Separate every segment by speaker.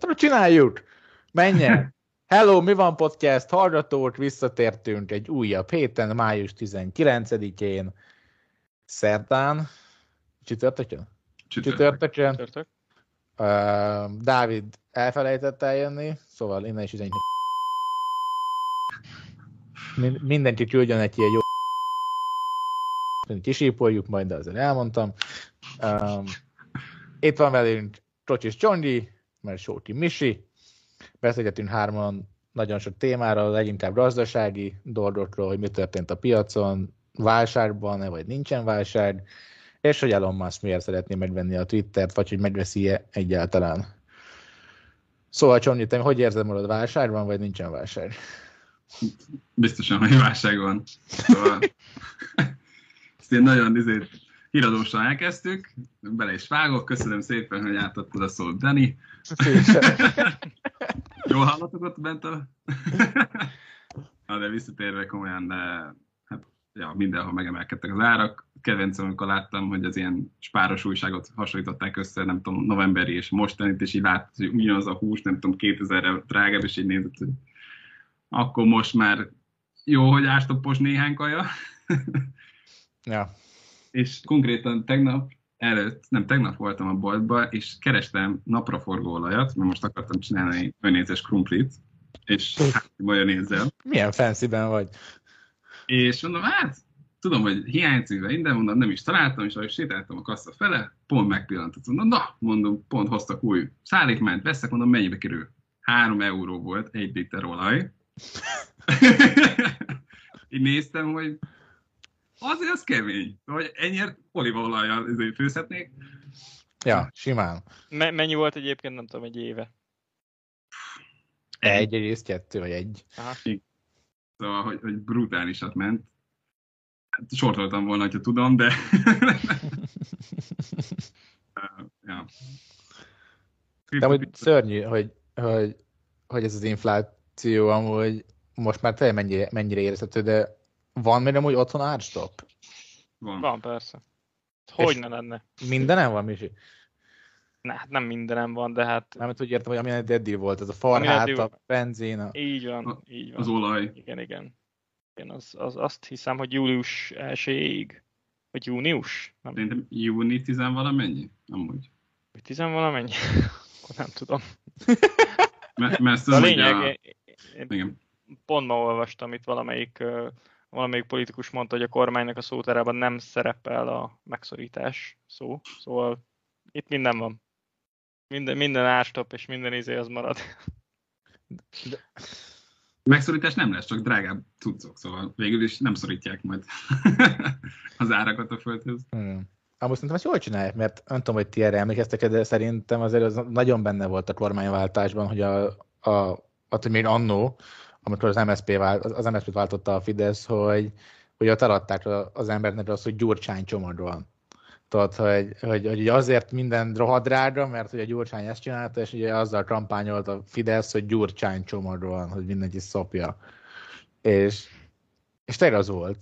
Speaker 1: Hát csináljuk! Menjen! Hello, mi van podcast? Hallgatót, visszatértünk egy újabb héten, május 19-én, szerdán, csütörtökön? Csütörtökön. Csütörtök. Uh, Dávid elfelejtett eljönni, szóval innen is üzenjük. Mindenki küldjön egy ilyen jó kisípoljuk majd, de azért elmondtam. Um, itt van velünk Trocsis Csondi, mert Sóti Misi. Beszélgetünk hárman nagyon sok témára, leginkább gazdasági dolgokról, hogy mi történt a piacon, válságban-e, vagy nincsen válság, és hogy Elon Musk miért szeretné megvenni a Twittert, vagy hogy megveszi-e egyáltalán. Szóval Csonyi, te hogy érzed magad, válságban, vagy nincsen válság?
Speaker 2: Biztosan, hogy válság van. Szóval ezt én nagyon izét, híradósan elkezdtük, bele is vágok, köszönöm szépen, hogy átadtad a szót, Dani. Jól hallatok ott bent a... Na, de visszatérve komolyan, de hát, ja, mindenhol megemelkedtek az árak. Kedvencem, amikor láttam, hogy az ilyen spáros újságot hasonlították össze, nem tudom, novemberi és mostanit, és így lát, hogy ugyanaz a hús, nem tudom, 2000-re drágább, és így nézett, hogy akkor most már jó, hogy ástoppos néhány kaja.
Speaker 1: ja.
Speaker 2: És konkrétan tegnap előtt, nem tegnap voltam a boltba, és kerestem napraforgó olajat, mert most akartam csinálni majonézes krumplit, és hát, majonézzel.
Speaker 1: Milyen fancy vagy?
Speaker 2: És mondom, hát tudom, hogy hiányzik minden, mondom, nem is találtam, és ahogy sétáltam a kassa fele, pont megpillantott, mondom, na, mondom, pont hoztak új szállítmányt, veszek, mondom, mennyibe kerül? Három euró volt egy liter olaj. Így néztem, hogy azért az kemény, hogy ennyire olívaolajjal főzhetnék.
Speaker 1: Ja, simán.
Speaker 3: Me- mennyi volt egyébként, nem tudom, egy éve?
Speaker 1: Egy, egész kettő, vagy egy.
Speaker 2: Aha. Szóval, hogy, hogy brutálisat ment. Hát, sortoltam volna, hogyha tudom, de... ja.
Speaker 1: De hogy szörnyű, hogy, hogy, hogy ez az infláció amúgy most már te mennyire, mennyire érezhető, de van még amúgy otthon árstop?
Speaker 3: Van. Van, persze. Hogy ne lenne?
Speaker 1: Mindenem van, Misi?
Speaker 3: Ne, hát nem mindenem van, de hát...
Speaker 1: Nem, hogy értem, hogy amilyen eddig volt, ez a farhát, a benzin. A...
Speaker 3: Így van, a, így van.
Speaker 2: Az olaj.
Speaker 3: Igen, igen. Én az, az, azt hiszem, hogy július 1 Vagy június?
Speaker 2: Nem. Szerintem júni 10 valamennyi, amúgy.
Speaker 3: Vagy 10 valamennyi? Akkor nem tudom.
Speaker 2: mert, mert a lényeg, a... én,
Speaker 3: igen. pont ma olvastam itt valamelyik valamelyik politikus mondta, hogy a kormánynak a szótárában nem szerepel a megszorítás szó, szóval itt minden van. Minden, minden árstop és minden izé az marad.
Speaker 2: De... Megszorítás nem lesz, csak drágább cuccok, szóval végül is nem szorítják majd az árakat a földhöz.
Speaker 1: Hmm. Amúgy szerintem ezt jól csinálják, mert nem tudom, hogy ti erre emlékeztek, de szerintem azért az nagyon benne volt a kormányváltásban, hogy a, a, a, hogy még annó amikor az MSZP, vált, az MSZP váltotta a Fidesz, hogy, hogy ott eladták az embernek azt, hogy Gyurcsány csomag van. Tudod, hogy, hogy, hogy azért minden rohadrága, mert hogy a Gyurcsány ezt csinálta, és ugye azzal kampányolt a Fidesz, hogy Gyurcsány csomag van, hogy mindenki szopja. És, és tényleg az volt.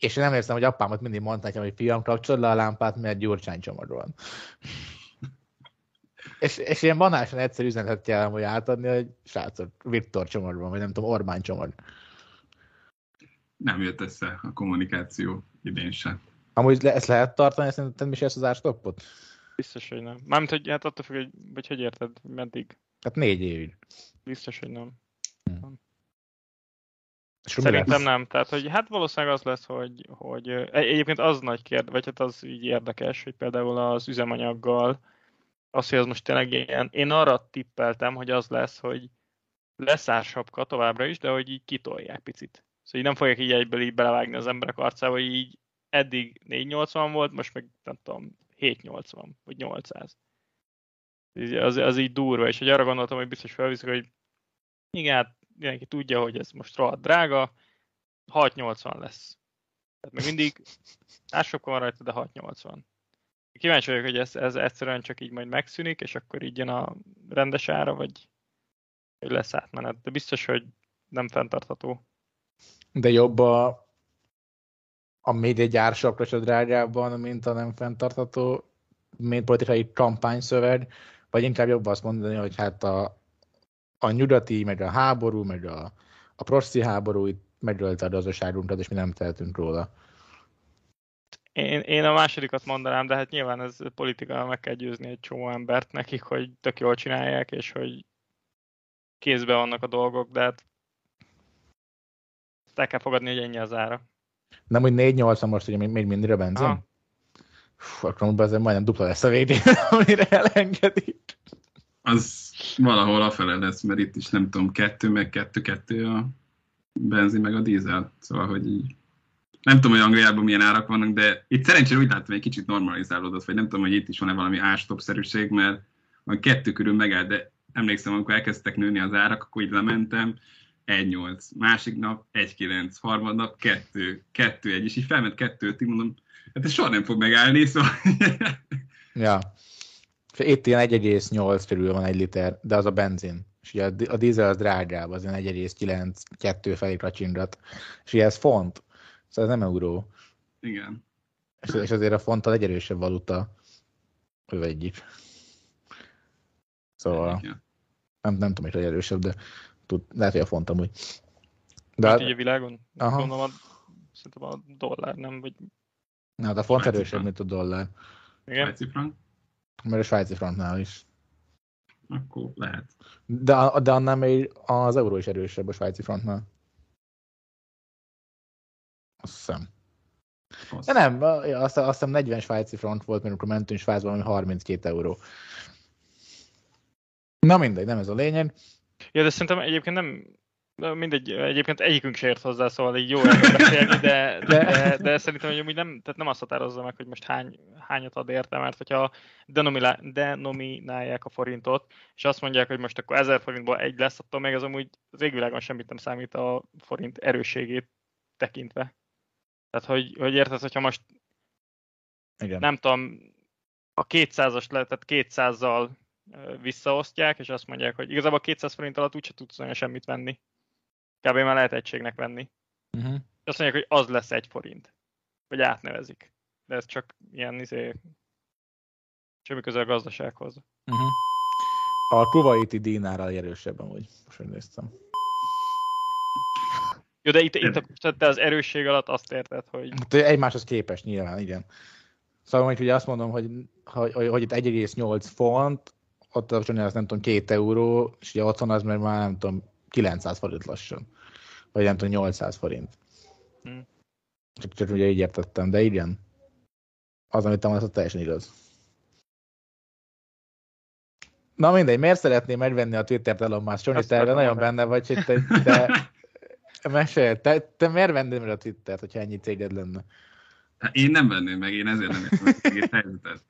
Speaker 1: És én nem érzem, hogy apámat mindig mondta nekem, hogy fiam, kapcsolod le a lámpát, mert Gyurcsány csomag van. És, és ilyen banálisan egyszerű üzenetet kell hogy átadni, hogy srácok, Viktor csomagban, vagy nem tudom, Orbán csomag.
Speaker 2: Nem jött össze a kommunikáció idén sem.
Speaker 1: Amúgy le, ezt lehet tartani, szerinted mi ezt az árstoppot?
Speaker 3: Biztos, hogy nem. Mármint, hogy hát attól függ, hogy, hogy hogy érted, meddig?
Speaker 1: Hát négy évig.
Speaker 3: Biztos, hogy nem. Hmm. Szerintem nem. Tehát, hogy hát valószínűleg az lesz, hogy, hogy egyébként az nagy kérdés, vagy hát az így érdekes, hogy például az üzemanyaggal az, hogy az most tényleg ilyen, én arra tippeltem, hogy az lesz, hogy lesz ársapka továbbra is, de hogy így kitolják picit. Szóval így nem fogják így egyből így belevágni az emberek arcába, hogy így eddig 480 volt, most meg nem tudom, 780 vagy 800. Az, az így durva, és hogy arra gondoltam, hogy biztos felviszik, hogy igen, hát mindenki tudja, hogy ez most rohadt drága, 680 lesz. Tehát még mindig ársapka van rajta, de 680. Kíváncsi vagyok, hogy ez, ez egyszerűen csak így majd megszűnik, és akkor így jön a rendes ára, vagy hogy lesz átmenet. De biztos, hogy nem fenntartható.
Speaker 1: De jobb a, a média gyársapra a drágában, mint a nem fenntartható mint politikai kampányszöveg, Vagy inkább jobb azt mondani, hogy hát a, a nyugati, meg a háború, meg a, a proxy háború itt megölte a gazdaságunkat, és mi nem tehetünk róla.
Speaker 3: Én, én a másodikat mondanám, de hát nyilván ez politika meg kell győzni egy csomó embert nekik, hogy tök jól csinálják, és hogy kézbe vannak a dolgok, de hát el kell fogadni, hogy ennyi az ára.
Speaker 1: Nem, hogy 4-8 most ugye még mindig a benzin? Ah. Fú, akkor azért majdnem dupla lesz a végén, amire elengedik.
Speaker 2: Az valahol afele lesz, mert itt is nem tudom, kettő meg kettő, kettő a benzin meg a dízel. Szóval, hogy így nem tudom, hogy Angliában milyen árak vannak, de itt szerencsére úgy láttam, hogy egy kicsit normalizálódott, vagy nem tudom, hogy itt is van-e valami ástopszerűség, mert van kettő körül megállt, de emlékszem, amikor elkezdtek nőni az árak, akkor így lementem, 1,8, másik nap 1,9, harmadnap 2, 2, 1, és így felment 2, így mondom, hát ez soha nem fog megállni, szóval...
Speaker 1: ja. Itt ilyen 1,8 körül van egy liter, de az a benzin. És ugye a dízel az drágább, az ilyen 1,9, 2 felé kacsingat. És ugye ez font, szóval ez nem euró.
Speaker 2: Igen.
Speaker 1: És, és azért a font a legerősebb valuta. Ő egyik. Szóval nem, nem tudom, hogy legerősebb, de tud, lehet, hogy a font amúgy.
Speaker 3: De hát, így a világon? Aha. Gondolom, a, szerintem a dollár nem, vagy...
Speaker 1: Na, de a font erősebb, mint a dollár.
Speaker 2: Igen? Svájci frank?
Speaker 1: Mert a svájci franknál is.
Speaker 2: Akkor lehet.
Speaker 1: De, de annál még az euró is erősebb a svájci franknál. Azt hiszem. De nem, azt, azt hiszem 40 svájci frank volt, mert amikor mentünk Svájcba, ami 32 euró. Na mindegy, nem ez a lényeg.
Speaker 3: Ja, de szerintem egyébként nem, mindegy, egyébként egyikünk se ért hozzá, szóval így jó beszélni, de, de, de, de, szerintem hogy amúgy nem, tehát nem azt határozza meg, hogy most hány, hányat ad érte, mert hogyha denominálják a forintot, és azt mondják, hogy most akkor 1000 forintból egy lesz, attól még az amúgy az égvilágon semmit nem számít a forint erősségét tekintve. Tehát, hogy, hogy érted, hogyha most Igen. nem tudom, a 200-as le, tehát 200-zal visszaosztják, és azt mondják, hogy igazából 200 forint alatt úgyse tudsz olyan semmit venni. Kb. már lehet egységnek venni. Uh-huh. Azt mondják, hogy az lesz egy forint. Vagy átnevezik. De ez csak ilyen izé, semmi köze a gazdasághoz. Uh-huh.
Speaker 1: A kuwaiti dinárral erősebb amúgy, most néztem.
Speaker 3: Jó, de itt, itt a, te az erősség alatt azt érted, hogy...
Speaker 1: Hát egymáshoz képes nyilván, igen. Szóval hogy ugye azt mondom, hogy, hogy, hogy itt 1,8 font, ott az nem tudom, 2 euró, és ugye otthon az mert már nem tudom, 900 forint lassan. Vagy nem tudom, 800 forint. Hmm. Csak, csak ugye így értettem, de igen. Az, amit az teljesen igaz. Na mindegy, miért szeretném megvenni a Twitter-t Elon Musk? Johnny, te nagyon benne vagy, hogy te, te, mesélj, te, te miért vennél meg a Twittert, hogyha ennyi céged lenne?
Speaker 2: Hát én nem venném meg, én ezért nem értem meg a helyzetet.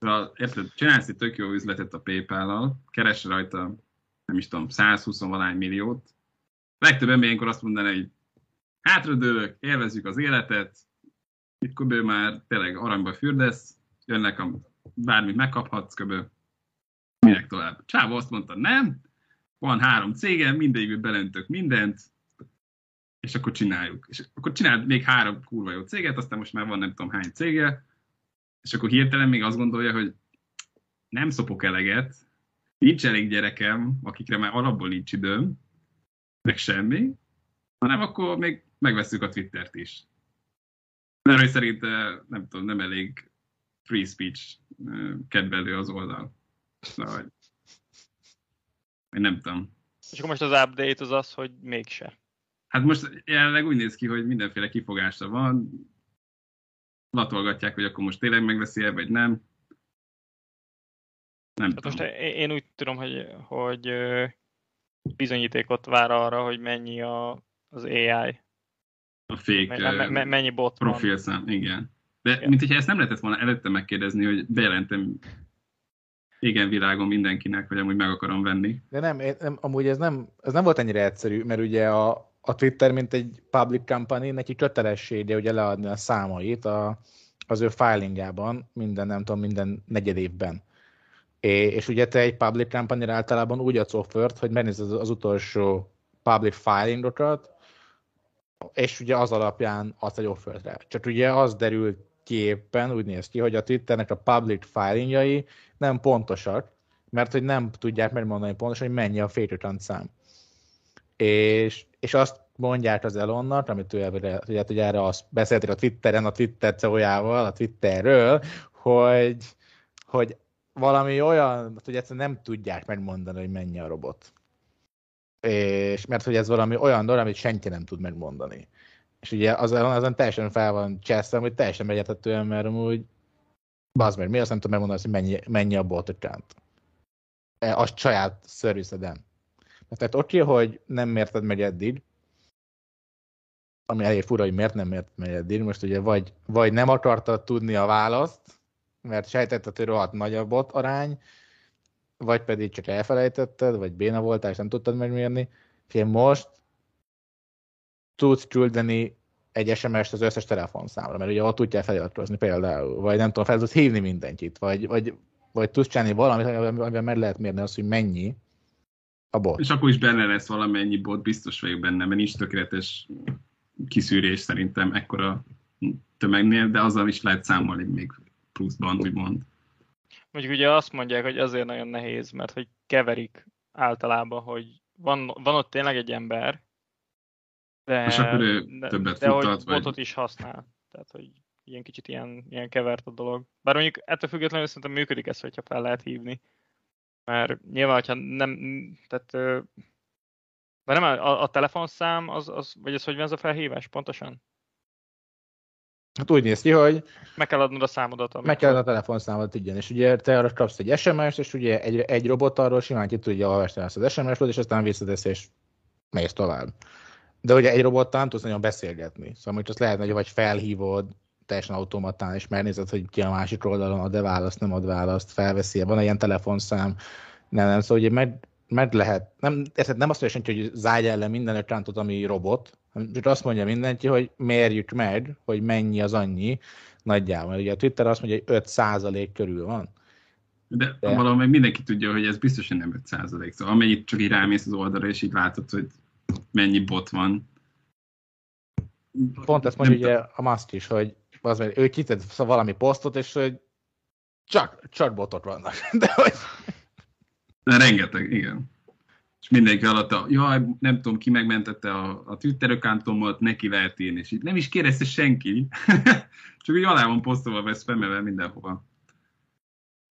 Speaker 2: Szóval, érted, csinálsz egy tök jó üzletet a PayPal-al, keres rajta, nem is tudom, 120 valány milliót. Legtöbb ember ilyenkor azt mondaná, hogy hátradőlök, élvezzük az életet, itt kb. már tényleg aranyba fürdesz, jönnek, a, bármit megkaphatsz kb. Minek tovább? Csávó azt mondta, nem, van három cégem, mindegyikből belöntök mindent, akkor csináljuk. És akkor csináld még három kurva jó céget, aztán most már van nem tudom hány cége, és akkor hirtelen még azt gondolja, hogy nem szopok eleget, nincs elég gyerekem, akikre már alapból nincs időm, meg semmi, hanem akkor még megveszünk a Twittert is. Mert hogy szerint nem tudom, nem elég free speech kedvelő az oldal. Szóval, én nem tudom.
Speaker 3: És akkor most az update az az, hogy mégse.
Speaker 2: Hát most jelenleg úgy néz ki, hogy mindenféle kifogása van, latolgatják, hogy akkor most tényleg megveszi el, vagy nem.
Speaker 3: Nem hát tudom. Most én úgy tudom, hogy, hogy bizonyítékot vár arra, hogy mennyi a, az AI.
Speaker 2: A fake
Speaker 3: me, me, mennyi bot
Speaker 2: profilszám, igen. De igen. mint hogyha ezt nem lehetett volna előtte megkérdezni, hogy bejelentem igen világon mindenkinek, hogy amúgy meg akarom venni.
Speaker 1: De nem, nem amúgy ez nem, ez nem volt ennyire egyszerű, mert ugye a, a Twitter, mint egy public company, neki kötelessége ugye leadni a számait a, az ő filingjában minden, nem tudom, minden negyed évben. É, és ugye te egy public company általában úgy adsz offert, hogy megnézed az, az utolsó public filingokat, és ugye az alapján adsz egy offertre. Csak ugye az derült ki úgy néz ki, hogy a Twitternek a public filingjai nem pontosak, mert hogy nem tudják megmondani pontosan, hogy mennyi a fétőtant szám. És, és azt mondják az Elonnak, amit ő ugye, ugye erre azt beszélték a Twitteren, a Twitter CEO-jával, a Twitterről, hogy, hogy valami olyan, hogy egyszerűen nem tudják megmondani, hogy mennyi a robot. És mert hogy ez valami olyan dolog, amit senki nem tud megmondani. És ugye azon, azon teljesen fel van csesztem, hogy teljesen megértetően, mert amúgy bazd meg, mi azt nem tudom megmondani, hogy mennyi, mennyi a account. E, a saját szervizeden. Tehát oké, hogy nem mérted meg eddig, ami elég fura, hogy miért nem mérted meg eddig. Most ugye vagy, vagy nem akartad tudni a választ, mert sejtetted, hogy rohadt nagy a bot arány, vagy pedig csak elfelejtetted, vagy béna voltál, és nem tudtad megmérni. Fél most tudsz küldeni egy SMS-t az összes telefonszámra, mert ugye ott tudják feliratkozni például, vagy nem tudom, fel tudsz hívni mindenkit, vagy, vagy, vagy tudsz csinálni valamit, amivel meg lehet mérni azt, hogy mennyi a bot.
Speaker 2: És akkor is benne lesz valamennyi bot, biztos vagyok benne, mert nincs tökéletes kiszűrés szerintem ekkora tömegnél, de azzal is lehet számolni még pluszban, úgymond.
Speaker 3: Mondjuk ugye azt mondják, hogy azért nagyon nehéz, mert hogy keverik általában, hogy van, van ott tényleg egy ember, de,
Speaker 2: És akkor ő de, többet
Speaker 3: de futtat, hogy vagy... botot is használ. Tehát, hogy ilyen kicsit ilyen, ilyen kevert a dolog. Bár mondjuk ettől függetlenül szerintem működik ez, hogyha fel lehet hívni. Mert nyilván, hogyha nem, tehát de nem a, a telefonszám, az, az, vagy ez hogy van ez a felhívás pontosan?
Speaker 1: Hát úgy néz ki, hogy...
Speaker 3: Meg kell adnod a számodat.
Speaker 1: Amikor... Meg kell adnod a telefonszámodat, igen. És ugye te arra kapsz egy SMS-t, és ugye egy, egy robot arról simán ki tudja olvasni azt az SMS-t, és aztán visszatesz, és mész tovább. De ugye egy robottal tudsz nagyon beszélgetni. Szóval hogy azt lehet, hogy vagy felhívod teljesen automatán, és megnézed, hogy ki a másik oldalon ad-e választ, nem ad választ, felveszi van ilyen telefonszám, nem, nem. Szóval ugye meg, meg lehet, nem, érted, nem azt mondja senki, hogy zárja ellen minden ökrántot, ami robot, csak azt mondja mindenki, hogy mérjük meg, hogy mennyi az annyi nagyjából. Ugye a Twitter azt mondja, hogy 5 körül van.
Speaker 2: De, De valahol mindenki tudja, hogy ez biztosan nem 5 Szóval amennyit csak így rámész az oldalra, és így látod, hogy mennyi bot van.
Speaker 1: Pont ezt mondja ugye a Musk is, hogy az, mert ő kitett valami posztot, és hogy csak, csak botok vannak. De hogy...
Speaker 2: De rengeteg, igen. És mindenki alatt a, jaj, nem tudom, ki megmentette a, a Twitter accountomat, neki lehet írni, és így nem is kérdezte senki. Csak úgy alá van posztolva, vesz femelve mindenhova.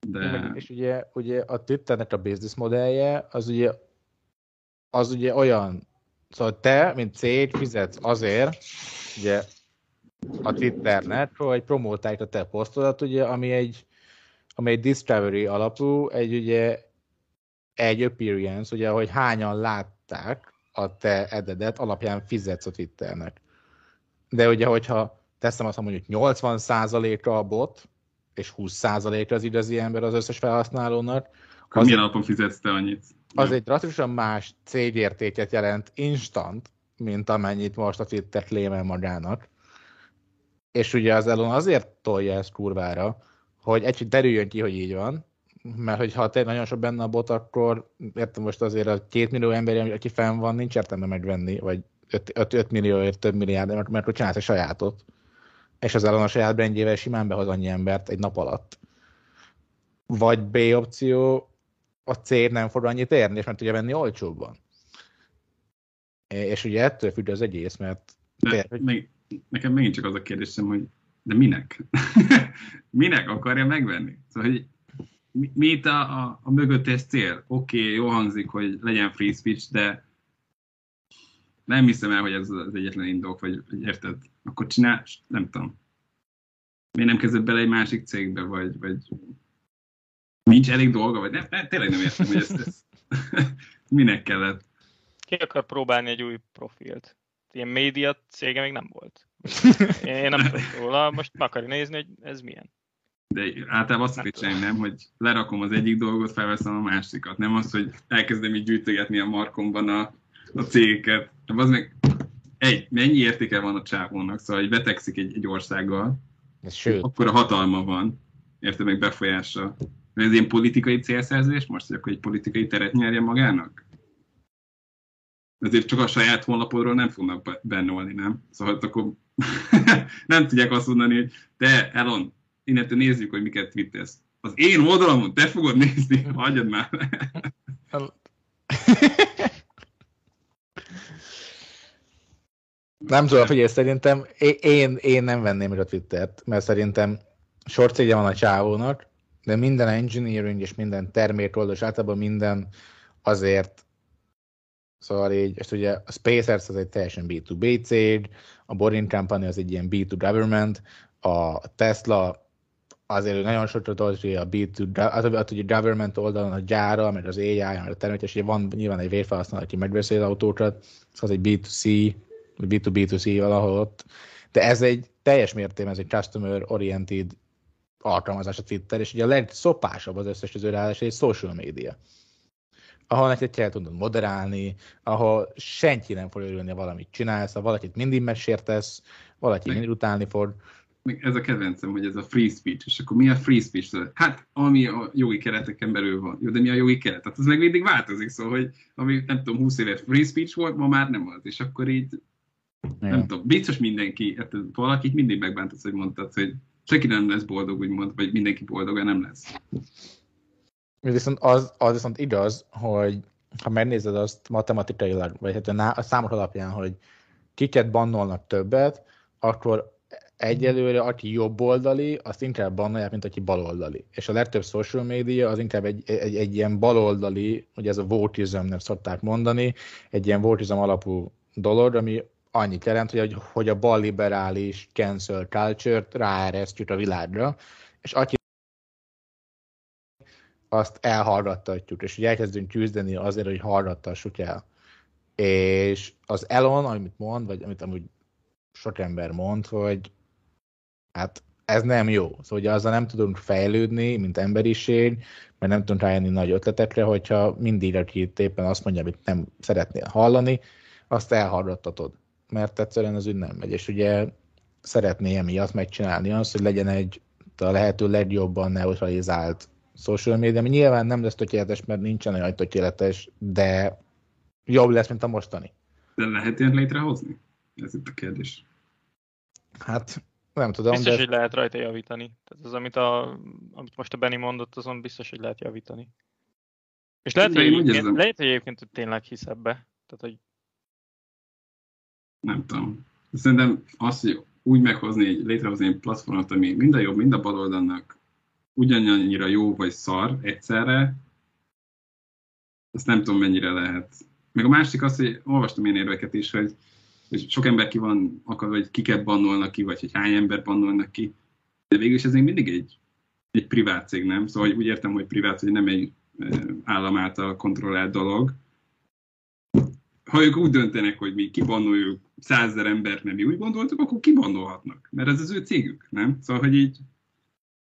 Speaker 1: De... És ugye, ugye a Twitternek a business modellje, az ugye, az ugye olyan, szóval te, mint cég fizetsz azért, ugye a Twitternet, hogy promotálj a te posztodat, ugye, ami egy, ami egy discovery alapú, egy ugye egy appearance, ugye, hogy hányan látták a te ededet, alapján fizetsz a Twitternek. De ugye, hogyha teszem azt, mondjuk 80%-a a bot, és 20%-a az igazi ember az összes felhasználónak.
Speaker 2: Akkor az milyen alapon fizetsz te annyit?
Speaker 1: Az egy drasztikusan más cégértéket jelent instant, mint amennyit most a Twitter klémel magának. És ugye az Elon azért tolja ezt kurvára, hogy egy derüljön ki, hogy így van, mert hogyha te nagyon sok benne a bot, akkor értem most azért a két millió ember, aki fenn van, nincs értelme megvenni, vagy 5 millióért több milliárd, mert, mert csinálsz egy sajátot. És az ellen a saját brandjével simán behoz annyi embert egy nap alatt. Vagy B opció, a cég nem fog annyit érni, és meg tudja venni olcsóbban. És ugye ettől függ az egész, mert...
Speaker 2: De, tér, hogy... nekem megint csak az a kérdésem, hogy de minek? minek akarja megvenni? Szóval, hogy mi, mi itt a, a, a mögöttes cél? Oké, okay, jó hangzik, hogy legyen free speech, de nem hiszem el, hogy ez az egyetlen indok, vagy, vagy érted? Akkor csinál, nem tudom. Miért nem kezdett bele egy másik cégbe, vagy, vagy nincs elég dolga, vagy nem, nem tényleg nem értem, hogy ezt, ezt minek kellett.
Speaker 3: Ki akar próbálni egy új profilt? Ilyen média cége még nem volt. Én nem tudom róla, most meg akarja nézni, hogy ez milyen.
Speaker 2: De általában azt kell nem, hogy lerakom az egyik dolgot, felveszem a másikat. Nem az, hogy elkezdem így gyűjtögetni a markomban a, a cégeket. De az meg egy, mennyi értéke van a csávónak, szóval hogy betegszik egy, egy országgal, Sőt. akkor a hatalma van, érted meg befolyása. Ez ilyen politikai célszerzés most, hogy akkor egy politikai teret nyerje magának? Ezért csak a saját honlapodról nem fognak bennolni, nem? Szóval akkor nem tudják azt mondani, hogy te, Elon, innentől nézzük, hogy miket twittesz. Az én oldalamon te fogod nézni, hagyjad már.
Speaker 1: Nem tudom, hogy szerintem én, én nem venném a Twittert, mert szerintem sorcégye van a csávónak, de minden engineering és minden termék oldal, és általában minden azért Szóval így, és ugye a SpaceX az egy teljesen B2B cég, a Boring Company az egy ilyen B2 government, a Tesla azért nagyon sokat dolgozik a B2, az, az, hogy a government oldalon a gyára, meg az AI, meg a termék, és van nyilván egy végfelhasználó, aki megveszi az autókat, szóval az egy B2C, vagy B2B2C valahol ott, de ez egy teljes mértékben, ez egy customer-oriented alkalmazás a Twitter, és ugye a legszopásabb az összes az ráadásul egy social media ahol neked kell tudod moderálni, ahol senki nem fog örülni, valamit csinálsz, ha valakit mindig megsértesz, valaki mindig utálni fog.
Speaker 2: Ez a kedvencem, hogy ez a free speech, és akkor mi a free speech? Hát, ami a jogi kereteken belül van. Jó, de mi a jogi keret? Hát az meg mindig változik, szóval, hogy ami nem tudom, 20 évet free speech volt, ma már nem az, és akkor így nem ja. tudom, biztos mindenki, hát valakit mindig megbántasz, hogy mondtad, hogy senki nem lesz boldog, úgymond, vagy mindenki boldog, nem lesz.
Speaker 1: Viszont az, az viszont igaz, hogy ha megnézed azt matematikailag, vagy hát a, számok alapján, hogy kiket bannolnak többet, akkor egyelőre aki jobb oldali, azt inkább bannolják, mint aki baloldali. És a legtöbb social media az inkább egy, egy, egy ilyen baloldali, ugye ez a votismnek szokták mondani, egy ilyen votism alapú dolog, ami annyit jelent, hogy, hogy a balliberális cancel culture-t ráeresztjük a világra, és aki azt elhallgattatjuk, és ugye elkezdünk küzdeni azért, hogy hallgattassuk el. És az Elon, amit mond, vagy amit amúgy sok ember mond, hogy hát ez nem jó. Szóval hogy azzal nem tudunk fejlődni, mint emberiség, mert nem tudunk rájönni nagy ötletekre, hogyha mindig, aki éppen azt mondja, amit nem szeretnél hallani, azt elhallgattatod. Mert egyszerűen az úgy nem megy. És ugye szeretné emiatt megcsinálni azt, hogy legyen egy a lehető legjobban neutralizált social media, ami nyilván nem lesz tökéletes, mert nincsen olyan tökéletes, de jobb lesz, mint a mostani.
Speaker 2: De lehet ilyen létrehozni? Ez itt a kérdés.
Speaker 1: Hát, nem tudom.
Speaker 3: Biztos,
Speaker 1: de...
Speaker 3: hogy lehet rajta javítani. Tehát az, amit, a, amit most a Benny mondott, azon biztos, hogy lehet javítani. És lehet, hogy egyébként, lehet, hogy egyébként tényleg hisz ebbe. Tehát, hogy...
Speaker 2: Nem tudom. Szerintem az, hogy úgy meghozni, létrehozni egy platformot, ami minden jobb, mind a baloldalnak, ugyanannyira jó vagy szar egyszerre, azt nem tudom mennyire lehet. Meg a másik az, hogy olvastam én érveket is, hogy, hogy sok ember ki van akar, hogy kiket bannolnak ki, vagy hogy hány ember bannolnak ki. De végül is ez még mindig egy, egy privát cég, nem? Szóval úgy értem, hogy privát, hogy nem egy állam által kontrollált dolog. Ha ők úgy döntenek, hogy mi kibannoljuk százezer embert, nem mi úgy gondoltuk, akkor kibannolhatnak. Mert ez az ő cégük, nem? Szóval, hogy így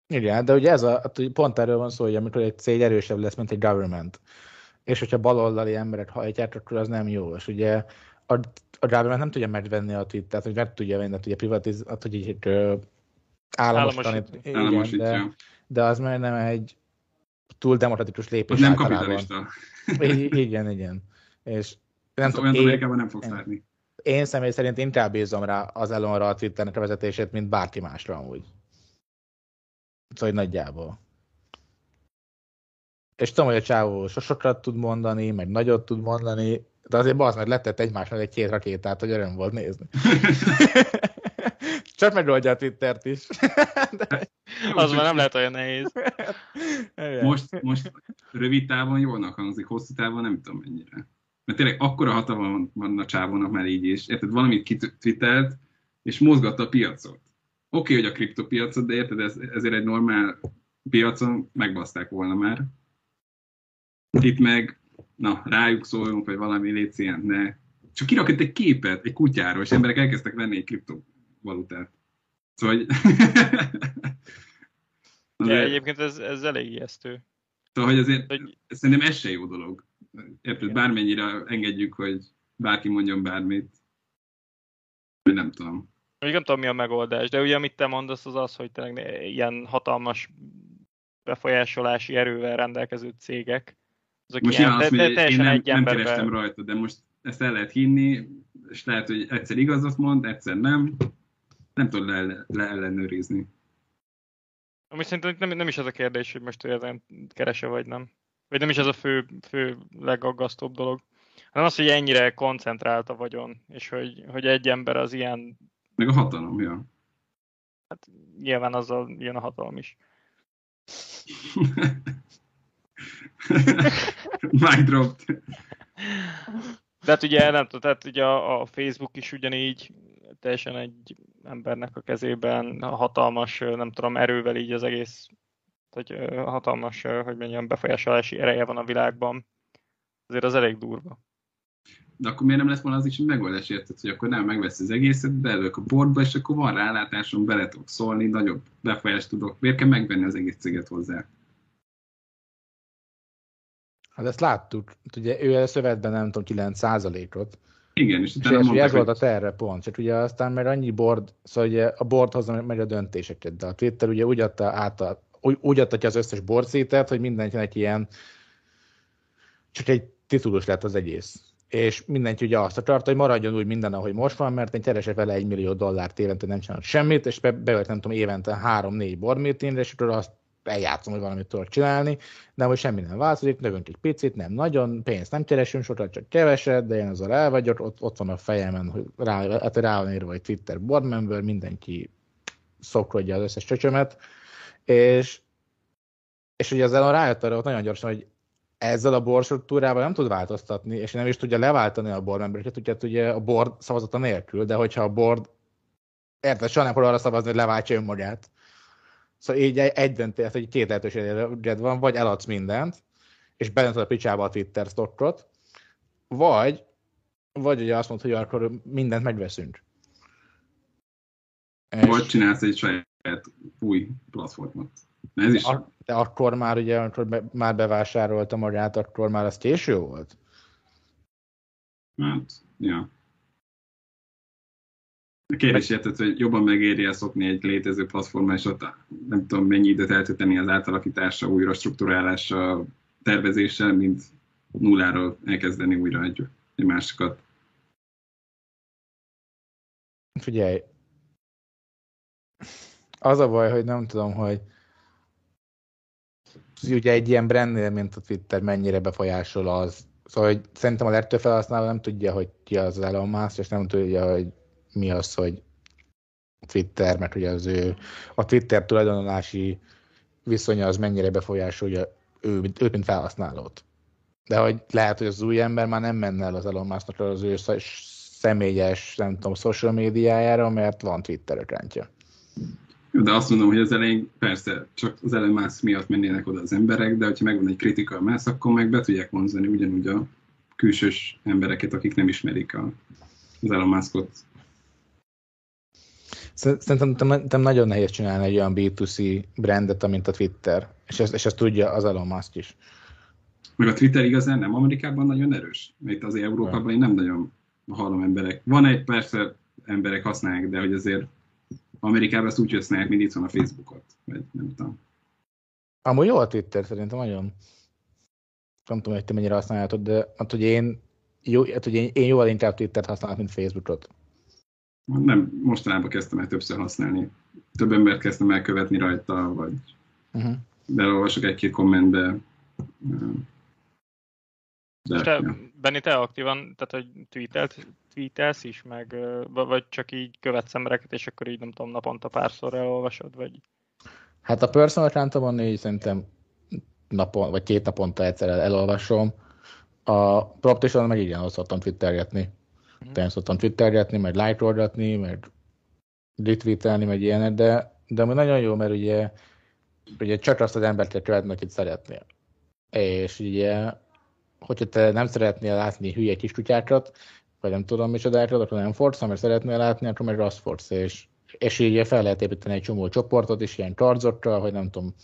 Speaker 1: igen, de ugye ez a, pont erről van szó, hogy amikor egy cég erősebb lesz, mint egy government, és hogyha baloldali emberek hajtják, akkor az nem jó. És ugye a, a government nem tudja megvenni a Twittert, hogy meg tudja venni, tudja privatiz, hogy így államosítani. Igen, de, de az már nem egy túl demokratikus lépés.
Speaker 2: Nem kapitalista.
Speaker 1: igen, igen. És
Speaker 2: nem tudom, olyan én, nem fogsz látni.
Speaker 1: Én személy szerint inkább bízom rá az Elonra a Twitternek a vezetését, mint bárki másra amúgy. Szóval nagyjából. És tudom, hogy a csávó sokat tud mondani, meg nagyot tud mondani, de azért az meg letett egymásnak egy két rakétát, hogy öröm volt nézni. Csak megoldja a Twittert is.
Speaker 3: De... Az már nem lehet olyan nehéz.
Speaker 2: most, most rövid távon jól hangzik, hosszú távon nem tudom mennyire. Mert tényleg akkora hatalma van a csávónak már így is. Érted, valamit kitwittelt, és mozgatta a piacot. Oké, okay, hogy a kriptopiacot, de érted, ez, ezért egy normál piacon megbaszták volna már. Itt meg, na, rájuk szóljunk, vagy valami létsz ilyen, ne. Csak kirakott egy képet egy kutyáról, és emberek elkezdtek venni egy kriptovalutát. Szóval, hogy...
Speaker 3: ja, egyébként ez, ez elég ijesztő.
Speaker 2: Szóval, hogy azért hogy... szerintem ez se jó dolog. Érted, bármennyire engedjük, hogy bárki mondjon bármit, nem tudom.
Speaker 3: Még nem tudom, mi a megoldás, de ugye amit te mondasz, az az, hogy tényleg ilyen hatalmas befolyásolási erővel rendelkező cégek,
Speaker 2: azok most ilyen, azt mondja, te, én nem, nem kerestem rajta, de most ezt el lehet hinni, és lehet, hogy egyszer igazat mond, egyszer nem. Nem tudod le, le ellenőrizni.
Speaker 3: Ami szerintem nem, nem is ez a kérdés, hogy most ezen kerese vagy nem. Vagy nem is ez a fő, fő legaggasztóbb dolog. Hanem az, hogy ennyire koncentrált a vagyon, és hogy, hogy egy ember az ilyen...
Speaker 2: Meg a hatalom, ja.
Speaker 3: Hát nyilván azzal jön a hatalom is.
Speaker 2: Mic dropped.
Speaker 3: De hát ugye, nem tudom, tehát ugye a, a Facebook is ugyanígy teljesen egy embernek a kezében hatalmas, nem tudom, erővel így az egész, hogy hatalmas, hogy mondjam, befolyásolási ereje van a világban. Azért az elég durva.
Speaker 2: De akkor miért nem lesz volna az is, hogy megoldás érted, hogy akkor nem megvesz az egészet, beülök a bordba, és akkor van rálátásom, bele tudok szólni, nagyobb befolyást tudok. Miért kell megvenni az egész céget hozzá?
Speaker 1: Hát ezt láttuk. Ugye ő a szövetben nem tudom, 9 ot
Speaker 2: igen, és,
Speaker 1: és, és ez volt a terre pont. Csak ugye aztán mert annyi board, szóval ugye a board hozza meg a döntéseket, de a Twitter ugye úgy adta át a, úgy, úgy adta ki az összes board szétet, hogy mindenkinek ilyen csak egy titulus lett az egész. És mindenki ugye azt akarta, hogy maradjon úgy minden, ahogy most van, mert én keresek vele egy millió dollárt évente, nem csinálok semmit, és be, beölt, nem tudom, évente három-négy board meetingre, és akkor azt eljátszom, hogy valamit tudok csinálni, de hogy semmi nem változik, növünk egy picit, nem nagyon, pénzt nem keresünk sokat, csak keveset, de én azzal el vagyok, ott, ott van a fejemen, hogy rá, hát rá van írva egy Twitter board member, mindenki szokrodja az összes csöcsömet, és, és ugye ezzel rájött arra ott nagyon gyorsan, hogy ezzel a board struktúrával nem tud változtatni, és nem is tudja leváltani a board membereket, ugye, ugye a board szavazata nélkül, de hogyha a board érted, soha nem arra szavazni, hogy leváltsa önmagát, Szóval így egy döntés, hogy két lehetőséged van, vagy eladsz mindent, és belented a picsába a Twitter stockot, vagy, vagy ugye azt mondod, hogy akkor mindent megveszünk.
Speaker 2: És vagy csinálsz egy saját új platformot. Ez is.
Speaker 1: De akkor már ugye, amikor be, már bevásárolta magát, akkor már az késő volt?
Speaker 2: Hát, ja. A kérdés érted, hogy jobban megéri szokni egy létező platformon, és ott nem tudom mennyi időt eltölteni az átalakítása, újra struktúrálása, tervezéssel, mint nulláról elkezdeni újra egy, egy másikat.
Speaker 1: Figyelj, az a baj, hogy nem tudom, hogy ugye egy ilyen brandnél, mint a Twitter, mennyire befolyásol az. Szóval hogy szerintem a legtöbb felhasználó nem tudja, hogy ki az Elon Musk, és nem tudja, hogy mi az, hogy Twitter, mert ugye az ő, a Twitter tulajdonolási viszonya az mennyire befolyásolja ő, őt, mint felhasználót. De hogy lehet, hogy az új ember már nem menne el az Elon Musk-nak az ő személyes, nem tudom, social médiájára, mert van Twitter ökrentje.
Speaker 2: De azt mondom, hogy az elején persze csak az Elon Musk miatt mennének oda az emberek, de hogyha megvan egy kritika mass, akkor meg be tudják vonzani ugyanúgy a külsős embereket, akik nem ismerik a, az Elon Muskot
Speaker 1: Szerintem nagyon nehéz csinálni egy olyan B2C brandet, mint a Twitter, és ezt, és ezt tudja az Elon Musk is.
Speaker 2: Meg a Twitter igazán nem Amerikában nagyon erős, mert itt azért Európában én nem nagyon hallom emberek. Van egy, persze emberek használják, de hogy azért Amerikában ezt úgy használják, mint itt van a Facebookot, vagy nem tudom.
Speaker 1: Amúgy jó a Twitter szerintem nagyon. Nem tudom, hogy te mennyire használhatod, de hát, hogy én, jó, hát, hogy én, én jóval inkább Twittert használok, mint Facebookot.
Speaker 2: Nem, mostanában kezdtem el többször használni. Több embert kezdtem el követni rajta, vagy uh-huh. belolvasok egy-két kommentbe.
Speaker 3: De, te, ja. Benni, te aktívan, tehát hogy tweetelt, tweetelsz is, meg, vagy csak így követsz embereket, és akkor így nem tudom, naponta párszor elolvasod, vagy?
Speaker 1: Hát a personal account így szerintem napon, vagy két naponta egyszer elolvasom. A proptation meg igen, azt szoktam twittergetni. Mm. szoktam twittergetni, meg like meg retweetelni, meg ilyenek, de, de ami nagyon jó, mert ugye, ugye csak azt az embert kell követni, akit szeretnél. És ugye, hogyha te nem szeretnél látni hülye kis kutyákat, vagy nem tudom micsodákat, akkor nem forsz, mert szeretnél látni, akkor meg azt forsz, és, és így fel lehet építeni egy csomó csoportot is, ilyen karzokkal, hogy nem tudom,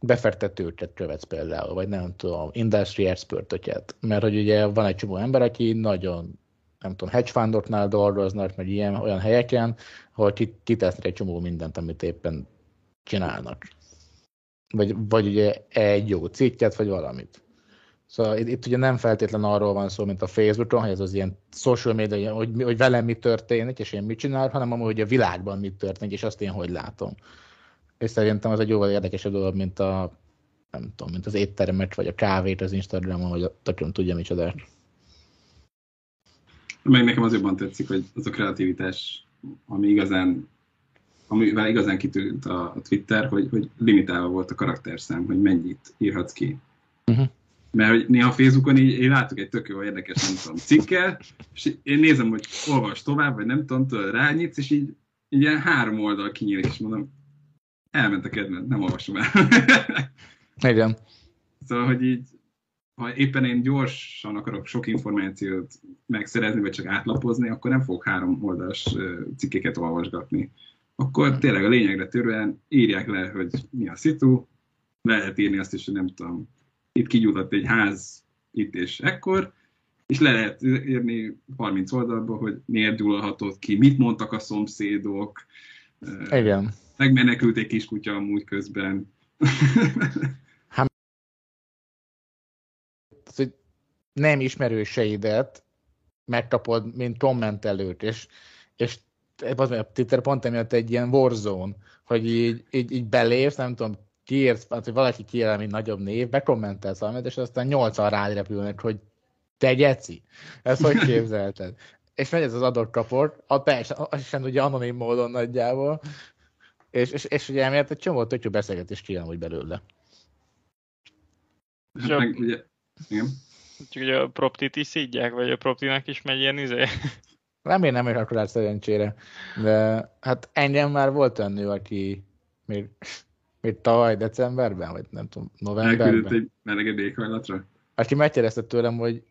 Speaker 1: befektetőket követsz például, vagy nem tudom, industry expertöket, mert hogy ugye van egy csomó ember, aki nagyon nem tudom, hedge fundoknál dolgoznak, meg ilyen olyan helyeken, ahol kitesznek egy csomó mindent, amit éppen csinálnak. Vagy, vagy ugye egy jó cikket, vagy valamit. Szóval itt, itt ugye nem feltétlen arról van szó, mint a Facebookon, hogy ez az ilyen social media, hogy, hogy velem mi történik, és én mit csinálok, hanem amúgy, hogy a világban mit történik, és azt én hogy látom. És szerintem az egy jóval érdekesebb dolog, mint a nem tudom, mint az éttermet, vagy a kávét az Instagramon, vagy a tököm tudja micsodát.
Speaker 2: Meg nekem az jobban tetszik, hogy az a kreativitás, ami igazán amivel igazán kitűnt a, Twitter, hogy, hogy limitálva volt a karakterszám, hogy mennyit írhatsz ki. Uh-huh. Mert hogy néha Facebookon így én látok egy tök jó érdekes, nem tudom, cikkel, és én nézem, hogy olvas tovább, vagy nem tudom, tőle rányítsz, és így, így ilyen három oldal kinyílik, és mondom, elment a kedved, nem olvasom el.
Speaker 1: Igen.
Speaker 2: Szóval, hogy így, ha éppen én gyorsan akarok sok információt megszerezni, vagy csak átlapozni, akkor nem fogok három oldalas cikkeket olvasgatni. Akkor tényleg a lényegre törően írják le, hogy mi a szitu, lehet írni azt is, hogy nem tudom, itt kigyújtott egy ház itt és ekkor, és le lehet írni 30 oldalba, hogy miért gyulladhatott ki, mit mondtak a szomszédok.
Speaker 1: Igen.
Speaker 2: Megmenekült egy kiskutya amúgy közben.
Speaker 1: hogy nem ismerőseidet megkapod, mint kommentelőt, és, és az Twitter pont emiatt egy ilyen warzone, hogy így, így, így belépsz, nem tudom, kiírsz, hát, hogy valaki kiír, mint nagyobb név, bekommentelsz valamit, és aztán nyolcan rárepülnek, hogy te geci. Ezt hogy képzelted? és megy ez az adott kaport, a, persze, az sem ugye anonim módon nagyjából, és, és, és ugye emiatt egy csomó tök jó beszélgetés kijön hogy belőle.
Speaker 2: Hát meg, ugye, igen.
Speaker 3: Csak ugye a proptit is szídják, vagy a proptinak is megy ilyen izé?
Speaker 1: Remélem, hogy akkor szerencsére. De hát engem már volt olyan nő, aki még, még tavaly decemberben, vagy nem tudom, novemberben.
Speaker 2: Elküldött egy melegebb éghajlatra?
Speaker 1: Aki megkérdezte tőlem, hogy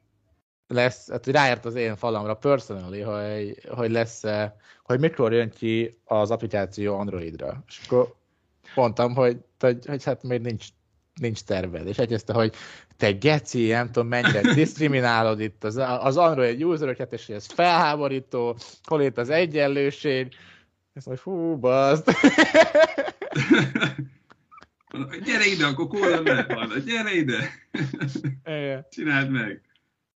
Speaker 1: lesz, hát hogy ráért az én falamra personally, hogy, hogy lesz, hogy mikor jön ki az applikáció Androidra. És akkor mondtam, hogy, hogy, hogy hát még nincs, nincs terved. És egyezte, hogy te geci, nem tudom mennyire diszkriminálod itt az, az Android useröket, és ez felháborító, hol itt az egyenlőség. Ezt mondja, hú, bazd.
Speaker 2: gyere ide, akkor kóla lehet gyere ide. Csináld meg.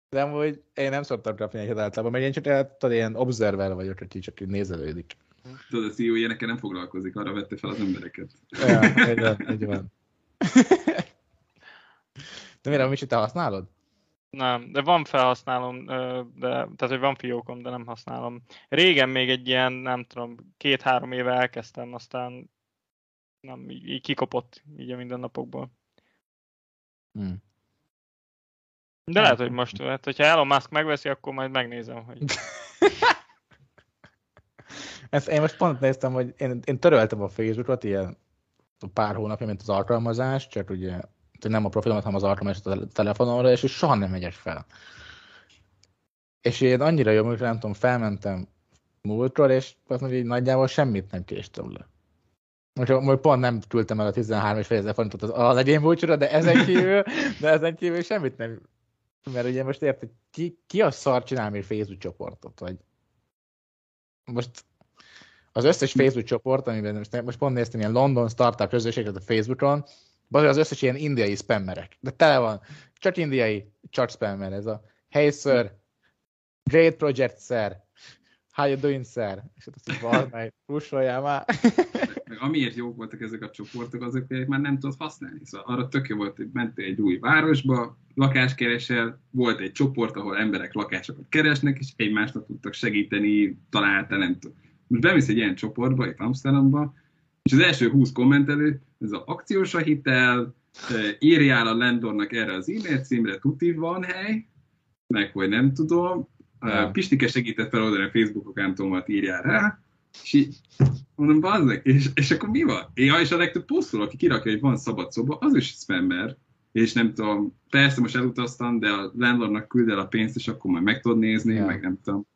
Speaker 1: De amúgy én nem szoktam kapni egyet általában, mert én csak tudod, ilyen observer vagyok, aki csak így nézelődik.
Speaker 2: Tudod, a CEO ilyenekkel nem foglalkozik, arra vette fel az embereket.
Speaker 1: Ja, egy van, van. De mire, mit te használod?
Speaker 3: Nem, de van felhasználom, de, tehát hogy van fiókom, de nem használom. Régen még egy ilyen, nem tudom, két-három éve elkezdtem, aztán nem, így, így kikopott így a mindennapokból. Hmm. De lehet, hogy most, hát, hogyha Elon Musk megveszi, akkor majd megnézem, hogy...
Speaker 1: Ezt én most pont néztem, hogy én, én töröltem a Facebookot ilyen pár hónapja, mint az alkalmazás, csak ugye nem a profilomat, hanem az alkalmazást a telefonomra, és soha nem megyek fel. És én annyira jó, hogy nem tudom, felmentem múltról, és azt mondja, hogy nagyjából semmit nem késtem le. Most, most pont nem küldtem el a 13 és fejezer forintot az a legény búcsúra, de ezen kívül, de ezen kívül semmit nem. Mert ugye most érted, ki, ki a szar csinál még Facebook csoportot, vagy most az összes Facebook csoport, amiben most, most pont néztem ilyen London startup közösséget a Facebookon, az az összes ilyen indiai spammerek. De tele van. Csak indiai, csak spammer. Ez a Hey sir, great project sir, how you doing sir? És ott azt mondja, pusoljál már.
Speaker 2: Meg amiért jók voltak ezek a csoportok, azok már nem tudod használni. Szóval arra tök jó volt, hogy mentél egy új városba, lakáskeresel, volt egy csoport, ahol emberek lakásokat keresnek, és egymásnak tudtak segíteni, találta, nem tudom. Most bemész egy ilyen csoportba, itt Amsterdamba, és az első 20 kommentelő, ez az akciós a hitel, írjál a Lendornak erre az e-mail címre, tuti van hely, meg hogy nem tudom, ja. Pistike segített feloldani a Facebook akántomat, írjál rá, és így mondom, bazdek, és, és akkor mi van? Ja, és a legtöbb posztol, aki kirakja, hogy van szabad szoba, az is spammer, és nem tudom, persze most elutaztam, de a landlordnak küld el a pénzt, és akkor majd meg tudod nézni, ja. meg nem tudom.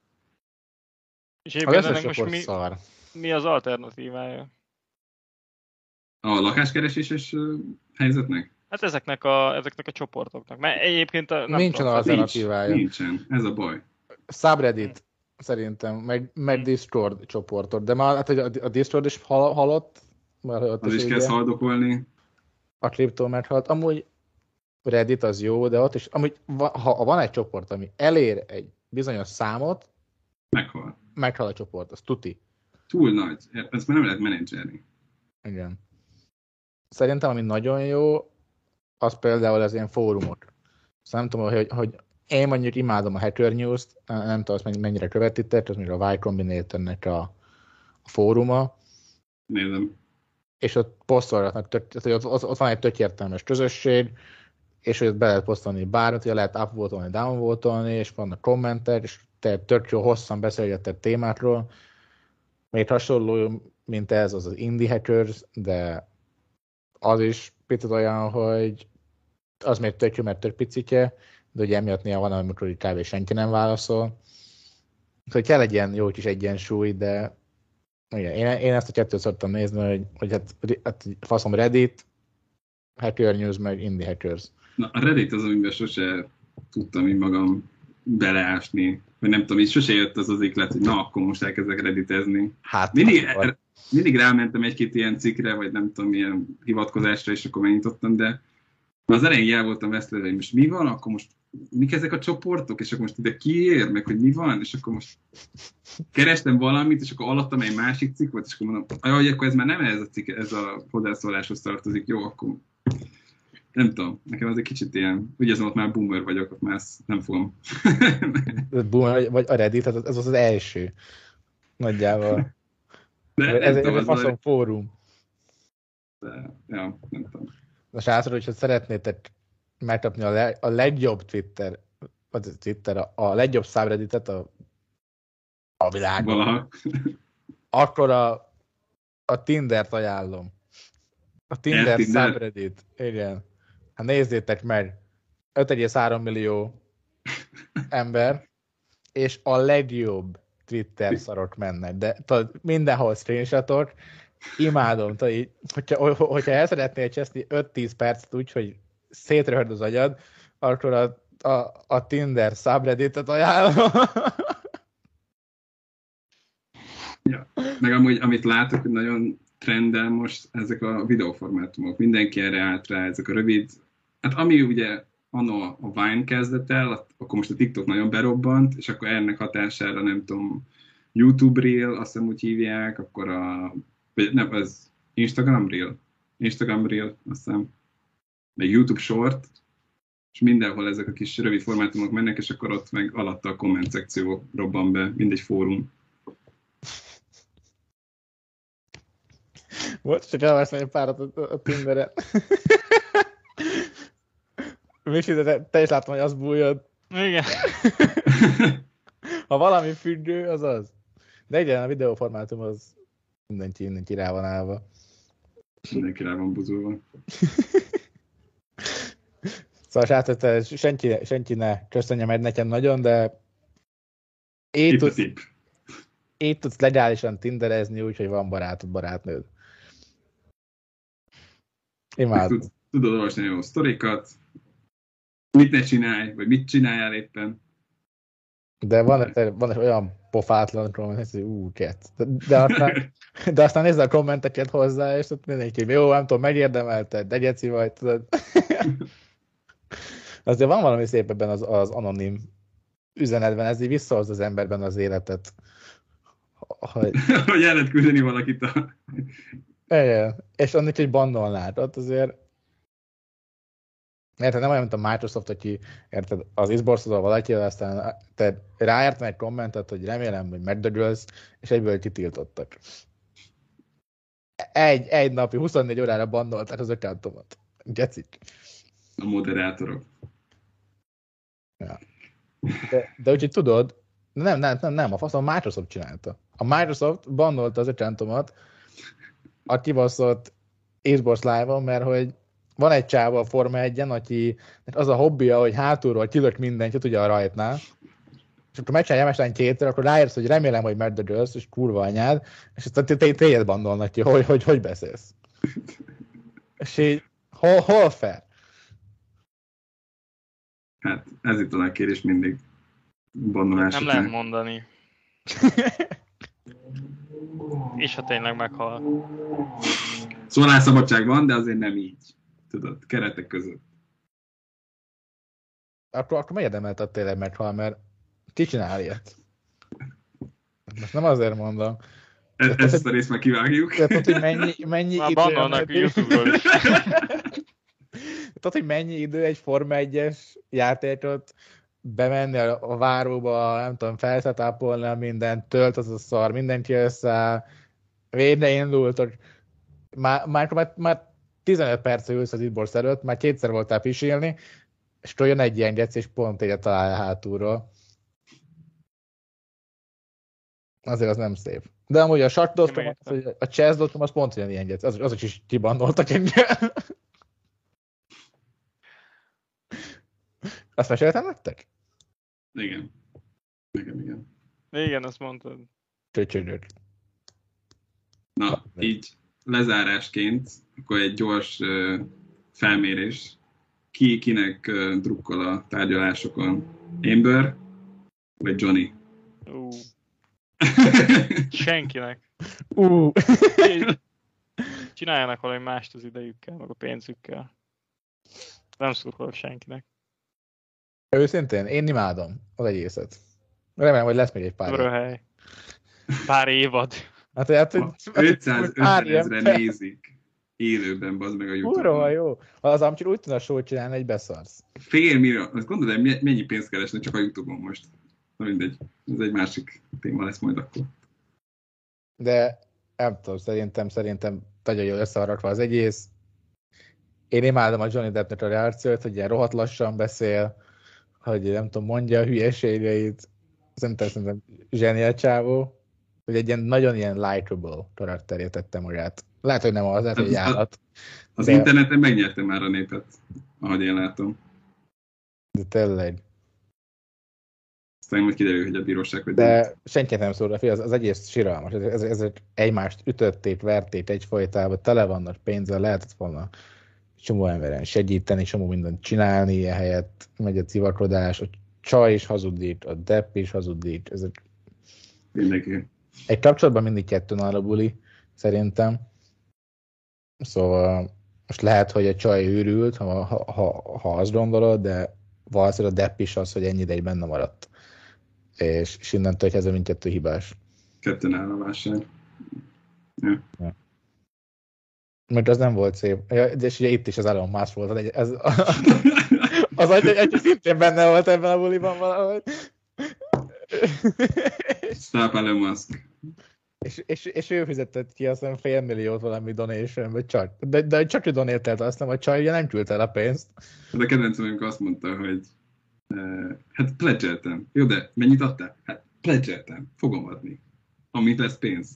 Speaker 3: És egyébként most mi, szar. mi az alternatívája?
Speaker 2: A lakáskereséses helyzetnek?
Speaker 3: Hát ezeknek a, ezeknek a csoportoknak. Mert egyébként nem
Speaker 1: Nincsen tudom, alternatívája.
Speaker 2: Nincs, nincsen, ez a baj.
Speaker 1: Subreddit szerintem, meg, meg Discord csoportot. De már hát, a, a Discord is hal, halott.
Speaker 2: Már ott az is kezd haldokolni.
Speaker 1: A kriptó meghalt. Amúgy Reddit az jó, de ott is, amúgy, ha van egy csoport, ami elér egy bizonyos számot,
Speaker 2: meghal.
Speaker 1: Meghal a csoport, az tuti.
Speaker 2: Túl nagy. Ezt már nem lehet menedzselni.
Speaker 1: Igen. szerintem ami nagyon jó, az például az ilyen fórumok. Szóval nem tudom, hogy, hogy én mondjuk imádom a Hacker News-t, nem tudom, azt mennyire követitek, az mondjuk a Y Combinator-nek a, a fóruma.
Speaker 2: Nézem.
Speaker 1: És ott posztolgatnak, ott, ott, ott, van egy tök értelmes közösség, és hogy ott be lehet posztolni bármit, hogy lehet upvotolni, downvotolni, és vannak kommentek, és te tök jó hosszan beszélgetett témákról. Még hasonló, mint ez, az az Indie Hackers, de az is picit olyan, hogy az még tök jó, mert tök picike, de ugye emiatt néha van, amikor így kb. senki nem válaszol. Szóval kell egy ilyen jó kis egyensúly, de igen, én, én ezt a kettőt szoktam nézni, hogy, hogy hát, hát faszom Reddit, Hacker News, meg Indie Hackers.
Speaker 2: Na, a Reddit az, amiben sose tudtam így magam beleásni, vagy nem tudom, így sose jött az az iklet, hogy na, akkor most elkezdek redditezni. Hát, mindig, mindig rámentem egy-két ilyen cikkre, vagy nem tudom, milyen hivatkozásra, és akkor megnyitottam, de az elején el voltam vesztve, hogy most mi van, akkor most mik ezek a csoportok, és akkor most ide kiér, meg hogy mi van, és akkor most kerestem valamit, és akkor alattam egy másik cikk volt, és akkor mondom, hogy akkor ez már nem ez a cikk, ez a hozzászóláshoz tartozik, jó, akkor nem tudom, nekem az egy kicsit ilyen, ugye ott már boomer vagyok, ott már ezt nem fogom.
Speaker 1: boomer vagy a Reddit, ez az az első. Nagyjából. De ez, ez egy faszom fórum.
Speaker 2: De, ja, nem tudom.
Speaker 1: Na srácok, hogyha szeretnétek megkapni a, le, a legjobb Twitter, vagy a Twitter, a, a legjobb subredditet a, a világon, Valaha. akkor a, a Tinder-t ajánlom. A Tinder, Tinder subreddit. Igen. Hát nézzétek meg. 5,3 millió ember, és a legjobb Twitter szarok mennek, de tudod, mindenhol screenshotok, imádom, tudod, így, hogyha, hogyha el szeretnél cseszni 5-10 percet úgy, hogy szétröhöd az agyad, akkor a, a, a Tinder subredditet ajánlom.
Speaker 2: ja. Meg amúgy, amit látok, hogy nagyon trendel most ezek a videóformátumok. Mindenki erre állt rá, ezek a rövid, hát ami ugye anno a Vine kezdett el, akkor most a TikTok nagyon berobbant, és akkor ennek hatására nem tudom, YouTube Reel, azt hiszem úgy hívják, akkor a, vagy nem, az Instagram Reel, Instagram Reel, azt hiszem, meg YouTube Short, és mindenhol ezek a kis rövid formátumok mennek, és akkor ott meg alatta a komment szekció robban be, mindegy fórum.
Speaker 1: Most csak elveszem egy párat a, a Tinderen. Misi, de te, te is láttam, hogy az bújod.
Speaker 3: Igen.
Speaker 1: ha valami függő, az az. De igen, a videóformátum az mindenki, mindenki rá van állva.
Speaker 2: Mindenki rá van buzulva.
Speaker 1: szóval srácok, senki, senki ne köszönje meg nekem nagyon, de így tudsz, így tudsz legálisan tinderezni, úgyhogy van barátod, barátnőd. Imádom.
Speaker 2: Tudod olvasni jó sztorikat, mit ne csinálj, vagy mit csináljál éppen.
Speaker 1: De van, van olyan pofátlan komment, hogy ú, ket. De, de, aztán, de aztán nézd a kommenteket hozzá, és ott mindenki, jó, nem tudom, megérdemelted, de geci vagy, tudod. Azért van valami szép ebben az, az anonim üzenetben, ez így visszahoz az emberben az életet.
Speaker 2: Hogy, hogy el lehet küldeni valakit a...
Speaker 1: Igen, és annak egy bannolnád, ott azért Érted, nem olyan, mint a Microsoft, aki érted, az izborszodol valaki, aztán te ráértem egy kommentet, hogy remélem, hogy megdögölsz, és egyből kitiltottak. Egy, egy napi, 24 órára bandolták az accountomat. Gecik.
Speaker 2: A moderátorok.
Speaker 1: Ja. De, de úgyhogy tudod, nem, nem, nem, nem, a fasz a Microsoft csinálta. A Microsoft bandolta az accountomat a kibaszott Xbox Live-on, mert hogy van egy csáva a Forma 1 aki az a hobbija, hogy hátulról kilök mindenkit ugye a rajtnál, és akkor megcsinálja Jemeslány kétszer, akkor ráérsz, hogy remélem, hogy megdögölsz, és kurva anyád, és aztán téged bandolnak ki, hogy, hogy hogy beszélsz. És így, hol, hol fel?
Speaker 2: Hát ez itt a nagy kérdés mindig. Bandolás.
Speaker 3: Nem lehet mondani. és ha tényleg meghal.
Speaker 2: Szólásszabadság van, de azért nem így tudod, keretek között.
Speaker 1: Akkor, akkor miért emelted tényleg meghal, mert ki csinál ilyet? Most nem azért mondom.
Speaker 2: E- ezt a részt már kivágjuk.
Speaker 1: Tudod, hogy mennyi, mennyi
Speaker 3: Már a Youtube-ról is.
Speaker 1: Tudod, hogy mennyi idő egy Forma 1-es játékot bemenni a, a váróba, nem tudom, felszetápolni mindent, tölt az a szar, mindenki össze, végre indult, hogy már, már, már, már 15 perc ülsz az Idborsz előtt, már kétszer voltál pisilni, és akkor jön egy ilyen gec, és pont egyet talál hátulról. Azért az nem szép. De amúgy a sartdottom,
Speaker 3: értem.
Speaker 1: a chess.com az pont olyan ilyen gec, az, azok is kibannoltak engem. Azt meséltem nektek?
Speaker 2: Igen. Igen, igen.
Speaker 3: Igen, azt mondtad.
Speaker 1: Csöcsögök.
Speaker 2: Na, így lezárásként, akkor egy gyors uh, felmérés. Ki kinek uh, drukkol a tárgyalásokon? Amber vagy Johnny?
Speaker 3: Ú, senkinek.
Speaker 1: Ú,
Speaker 3: Csináljanak valami mást az idejükkel, meg a pénzükkel. Nem szurkolok senkinek.
Speaker 1: Őszintén, én imádom az egészet. Remélem, hogy lesz még egy pár.
Speaker 3: Röhely. Pár évad.
Speaker 1: Hát, hát, hogy-
Speaker 2: 550
Speaker 1: pár ilyen
Speaker 2: ezre
Speaker 1: fel-
Speaker 2: nézik élőben, bazd meg a
Speaker 1: Kurva
Speaker 2: Youtube-on.
Speaker 1: jó. Ha az Amcsir úgy tudna sót csinálni, egy beszarsz.
Speaker 2: Fél millió, azt gondolod, hogy me- mennyi pénzt keresnek csak a Youtube-on most? Na mindegy, ez egy másik téma lesz majd akkor.
Speaker 1: De nem tudom, szerintem, szerintem nagyon jól összeharapva az egész. Én imádom a Johnny Deppnek a reakciót, hogy ilyen rohadt lassan beszél, hogy nem tudom, mondja a hülyeségeit. Szerintem, szerintem zseniál csávó. Hogy egy ilyen nagyon ilyen likable karakterét tette magát. Lehet, hogy nem az, lehet, hogy
Speaker 2: Az-
Speaker 1: állat.
Speaker 2: Az
Speaker 1: De-
Speaker 2: interneten megnyerte már a népet, ahogy én látom.
Speaker 1: De tényleg.
Speaker 2: Aztán majd kiderül, hogy a bíróság hogy dönt.
Speaker 1: De senkit nem szól az, az egész siralmas. Ez, ez, ez egymást ütötték, verték egyfolytában, tele vannak pénzzel, lehetett volna csomó emberen segíteni, csomó mindent csinálni, ehelyett megy a civakodás, a csaj is hazudik, a depp is hazudik. Ez egy,
Speaker 2: Mindenki.
Speaker 1: egy kapcsolatban mindig kettőn áll a buli, szerintem. Szóval most lehet, hogy a csaj őrült, ha, ha, ha, ha azt gondolod, de valószínűleg a depp is az, hogy ennyi ideig benne maradt. És, és innentől kezdve mindkettő hibás.
Speaker 2: Kettőn áll a vásár.
Speaker 1: Mert az nem volt szép. És ugye itt is az Elon Musk volt. Ez, az egy, egy, szintén benne volt ebben a buliban valahogy.
Speaker 2: Stop Elon Musk.
Speaker 1: és, és, és, ő fizetett ki azt hiszem fél milliót valami donation, vagy csak. De, de csak ő donételt azt, nem, a csaj ugye nem küldte el a pénzt.
Speaker 2: Hát a kedvencem, amikor azt mondta, hogy uh, hát pledgeltem. Jó, de mennyit adtál? Hát pledgeltem. Fogom adni. Amint lesz pénz.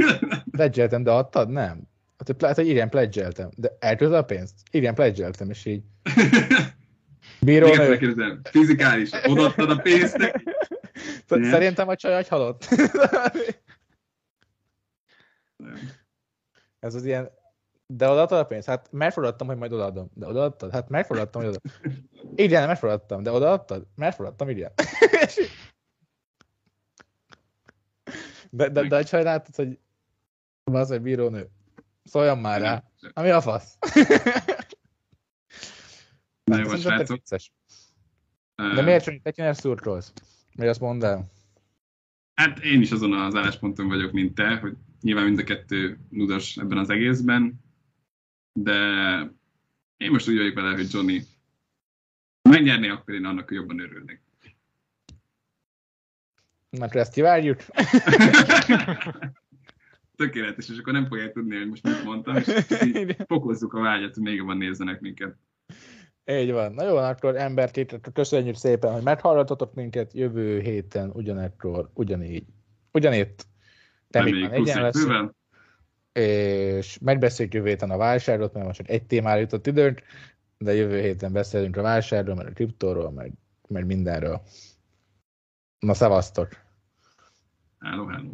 Speaker 1: Pledgeltem, de adtad? Nem. Hát, pl- hogy igen, pledgeltem. De elküldte a pénzt? Igen, pledgeltem, és így. Bíró nő.
Speaker 2: megkérdezem, fizikális, odaadtad a pénzt neki?
Speaker 1: Szerintem a csaj halott. Ez az ilyen, de odaadtad a pénzt? Hát megfogadtam, hogy majd odaadom. De odaadtad? Hát megfogadtam, hogy odaadom. Igen, megfogadtam. De odaadtad? Megfogadtam, igen. de, de, de a csaj látod, hogy az egy bírónő. Szóljon már rá. Ami a fasz.
Speaker 2: Na jó, srácok.
Speaker 1: De miért csak te kinek szurkolsz? Miért azt mondd el?
Speaker 2: Hát én is azon az állásponton vagyok, mint te, hogy nyilván mind a kettő nudas ebben az egészben, de én most úgy vagyok vele, hogy Johnny megnyerné, akkor én annak jobban örülnék.
Speaker 1: Akkor ezt kivárjuk.
Speaker 2: Tökéletes, és akkor nem fogják tudni, hogy most mit mondtam, és fokozzuk a vágyat, hogy még jobban nézzenek minket.
Speaker 1: Így van. Na jó, akkor emberként köszönjük szépen, hogy meghallgatotok minket jövő héten ugyanekkor, ugyanígy. Ugyanitt. Te még egyen
Speaker 2: egy
Speaker 1: lesz, és megbeszéljük jövő héten a válságot, mert most csak egy témára jutott időnk, de jövő héten beszélünk a válságról, meg a kriptóról, meg, meg mindenről. Na, szevasztok!
Speaker 2: Hello, hello.